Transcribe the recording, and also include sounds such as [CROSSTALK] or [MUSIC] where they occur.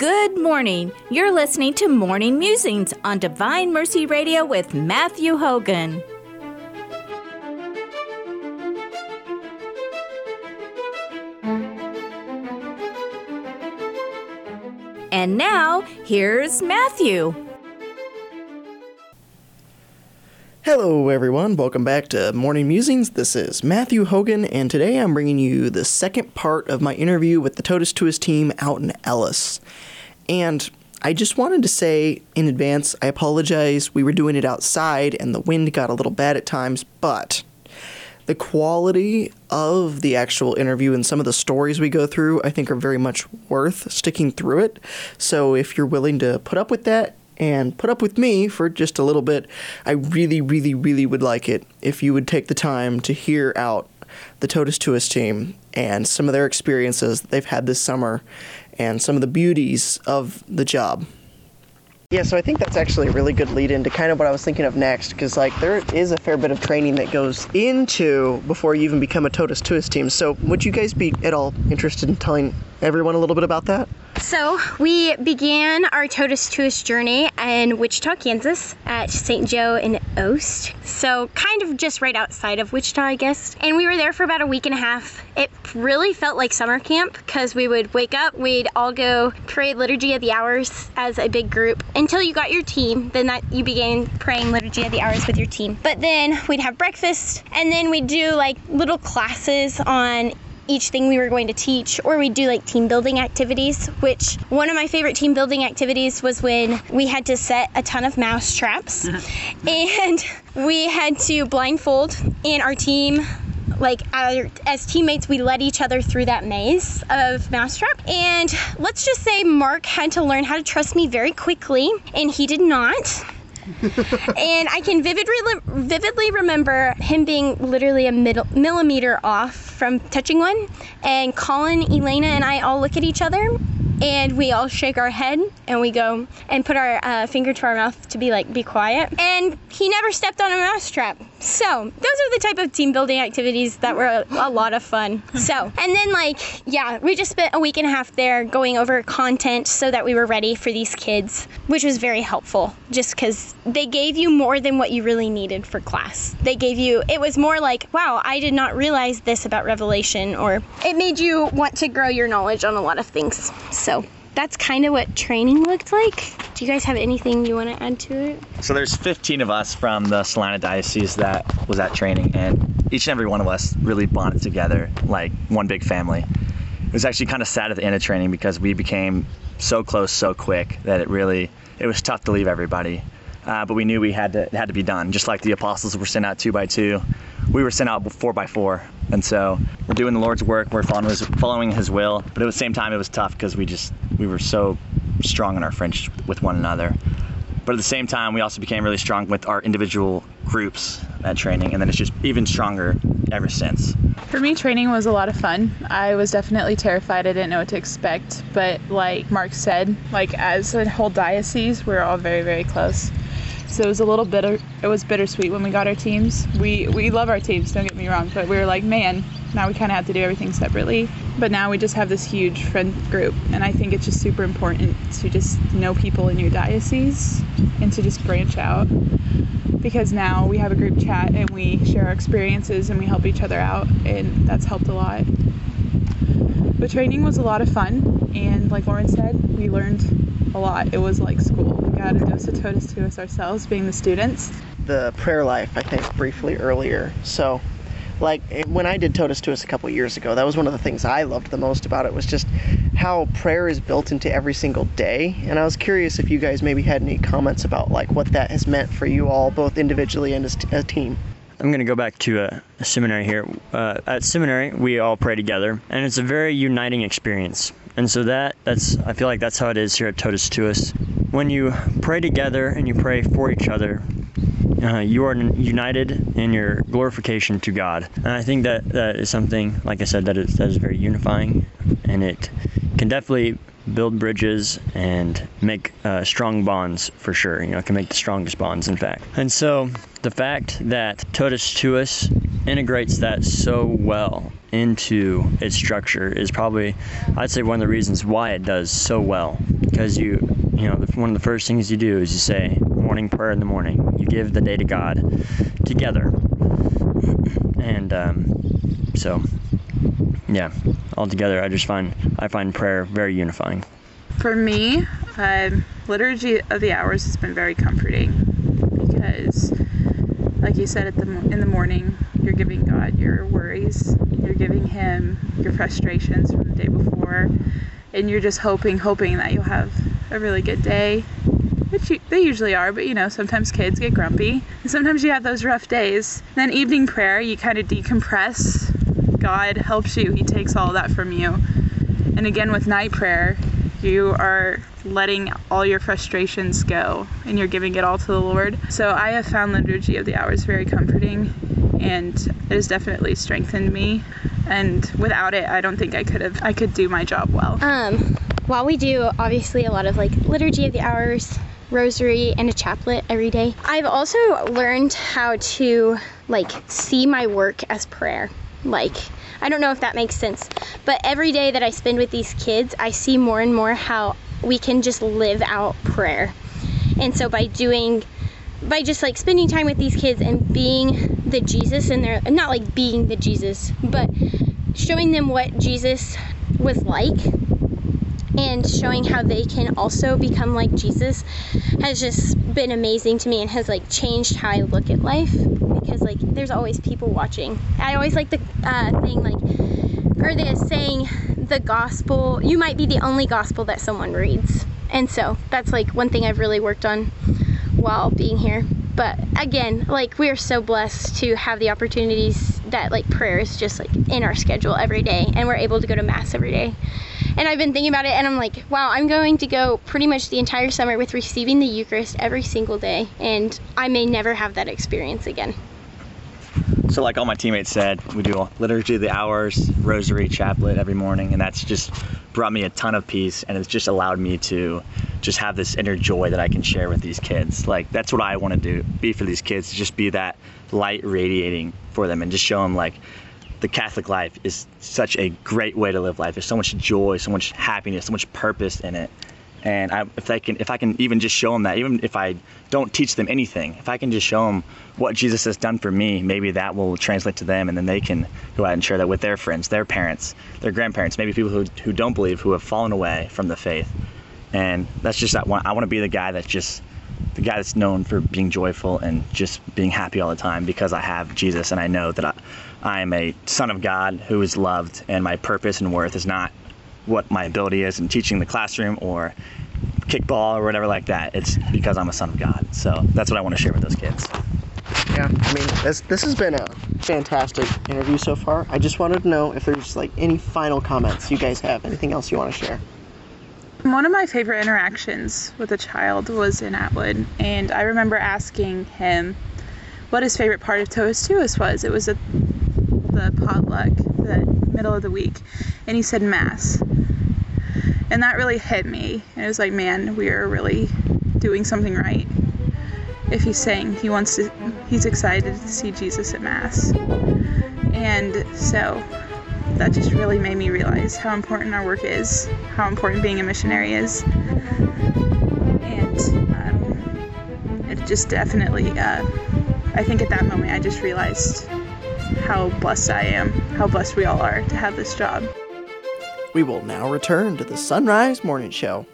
Good morning. You're listening to Morning Musings on Divine Mercy Radio with Matthew Hogan. And now, here's Matthew. Hello, everyone. Welcome back to Morning Musings. This is Matthew Hogan, and today I'm bringing you the second part of my interview with the Totus Tuus team out in Ellis. And I just wanted to say in advance, I apologize. We were doing it outside, and the wind got a little bad at times, but the quality of the actual interview and some of the stories we go through, I think, are very much worth sticking through it. So if you're willing to put up with that and put up with me for just a little bit, I really, really, really would like it if you would take the time to hear out the Totus Tuus team and some of their experiences that they've had this summer and some of the beauties of the job. Yeah, so I think that's actually a really good lead into kind of what I was thinking of next, because like there is a fair bit of training that goes into before you even become a Totus Tuus team. So would you guys be at all interested in telling everyone a little bit about that? So we began our Totus Tuus journey in Wichita, Kansas at St. Joe and Ost. So kind of just right outside of Wichita, I guess. And we were there for about a week and a half. It really felt like summer camp because we would wake up, we'd all go pray liturgy of the hours as a big group until you got your team. Then that you began praying liturgy of the hours with your team. But then we'd have breakfast and then we'd do like little classes on each thing we were going to teach, or we'd do like team building activities, which one of my favorite team building activities was when we had to set a ton of mouse traps. [LAUGHS] And we had to blindfold in our team like as teammates we led each other through that maze of mousetrap and let's just say mark had to learn how to trust me very quickly and he did not [LAUGHS] and I can vividly vividly remember him being literally a middle, millimeter off from touching one, and Colin, Elena, and I all look at each other, and we all shake our head and we go and put our uh, finger to our mouth to be like be quiet. And he never stepped on a mousetrap so those are the type of team building activities that were a, lot of fun. So and then like yeah we just spent a week and a half there going over content so that we were ready for these kids which was very helpful just because they gave you more than what you really needed for class. They gave you it was more like wow i did not realize this about revelation or it made you want to grow your knowledge on a lot of things. So that's kind of what training looked like. Do you guys have anything you want to add to it? So there's 15 of us from the Salina Diocese that was at training, and each and every one of us really bonded together like one big family. It was actually kind of sad at the end of training because we became so close so quick that it really it was tough to leave everybody. Uh, but we knew we had to it had to be done. Just like the apostles were sent out two by two, we were sent out four by four. And so we're doing the Lord's work. We're following His, following His will. But at the same time, it was tough because we just we were so strong in our friendship with one another. But at the same time, we also became really strong with our individual groups at training, and then it's just even stronger ever since. For me, training was a lot of fun. I was definitely terrified. I didn't know what to expect, but like Mark said, like as a whole diocese, we we're all very, very close. So it was a little bitter. It was bittersweet when we got our teams. We we love our teams. Don't get me wrong, but we were like, man, now we kind of have to do everything separately. But now we just have this huge friend group, and I think it's just super important to just know people in your diocese and to just branch out. Because now we have a group chat and we share our experiences and we help each other out, and that's helped a lot. But training was a lot of fun, and like Lauren said, we learned a lot. It was like school. We got a dose of totus tuus ourselves, being the students. The prayer life, I think, briefly earlier. So, like when I did Totus Tuus a couple years ago, that was one of the things I loved the most about it was just how prayer is built into every single day. And I was curious if you guys maybe had any comments about like what that has meant for you all, both individually and as a team. I'm going to go back to a, a seminary here. Uh, at seminary, we all pray together, and it's a very uniting experience. And so that that's I feel like that's how it is here at Totus Tuus. When you pray together and you pray for each other, uh, you are united in your glorification to God. And I think that that is something, like I said, that is, that is very unifying, and it can definitely build bridges and make uh, strong bonds for sure. You know, it can make the strongest bonds, in fact. And so the fact that Totus Tuus integrates that so well into its structure is probably, I'd say, one of the reasons why it does so well. Because you, you know, one of the first things you do is you say morning prayer in the morning. You give the day to God together, and um, so yeah, altogether, I just find I find prayer very unifying. For me, um, liturgy of the hours has been very comforting because, like you said, the in the morning, you're giving God your worries, you're giving Him your frustrations from the day before, and you're just hoping, hoping that you'll have a really good day. Which you, they usually are, but you know, sometimes kids get grumpy. And sometimes you have those rough days. then evening prayer, you kind of decompress. God helps you, He takes all that from you. And again, with night prayer, you are letting all your frustrations go and you're giving it all to the Lord. So I have found Liturgy of the Hours very comforting and it has definitely strengthened me. And without it, I don't think I could have I could do my job well. Um, while we do obviously a lot of like Liturgy of the Hours, rosary and a chaplet every day. I've also learned how to like see my work as prayer. Like I don't know if that makes sense, but every day that I spend with these kids, I see more and more how we can just live out prayer. And so by doing by just like spending time with these kids and being the Jesus in their not like being the Jesus, but showing them what Jesus was like showing how they can also become like Jesus has just been amazing to me and has like changed how I look at life because like there's always people watching. I always like the uh, thing like or the saying the gospel you might be the only gospel that someone reads. And so that's like one thing I've really worked on while being here. But again, like we are so blessed to have the opportunities that like prayer is just like in our schedule every day and we're able to go to mass every day. And I've been thinking about it and I'm like, wow, I'm going to go pretty much the entire summer with receiving the Eucharist every single day and I may never have that experience again. So, like all my teammates said, we do liturgy of the hours, rosary, chaplet every morning, and that's just brought me a ton of peace, and it's just allowed me to just have this inner joy that I can share with these kids. Like that's what I want to do, be for these kids, just be that light radiating for them, and just show them like the Catholic life is such a great way to live life. There's so much joy, so much happiness, so much purpose in it and I, if I can if I can even just show them that even if I don't teach them anything if I can just show them what Jesus has done for me maybe that will translate to them and then they can go out and share that with their friends their parents their grandparents maybe people who, who don't believe who have fallen away from the faith and that's just that one I want to be the guy that's just the guy that's known for being joyful and just being happy all the time because I have Jesus and I know that I, I am a son of God who is loved and my purpose and worth is not what my ability is in teaching the classroom or kickball or whatever like that. It's because I'm a son of God. So that's what I want to share with those kids. Yeah, I mean, this, this has been a fantastic interview so far. I just wanted to know if there's like any final comments you guys have, anything else you want to share. One of my favorite interactions with a child was in Atwood, and I remember asking him what his favorite part of Totus Tuus was. It was a, the potluck, the middle of the week, and he said Mass. And that really hit me. And it was like, man, we are really doing something right. If he's saying he wants to, he's excited to see Jesus at Mass. And so that just really made me realize how important our work is, how important being a missionary is. And um, it just definitely, uh, I think at that moment, I just realized how blessed I am, how blessed we all are to have this job. We will now return to the Sunrise Morning Show.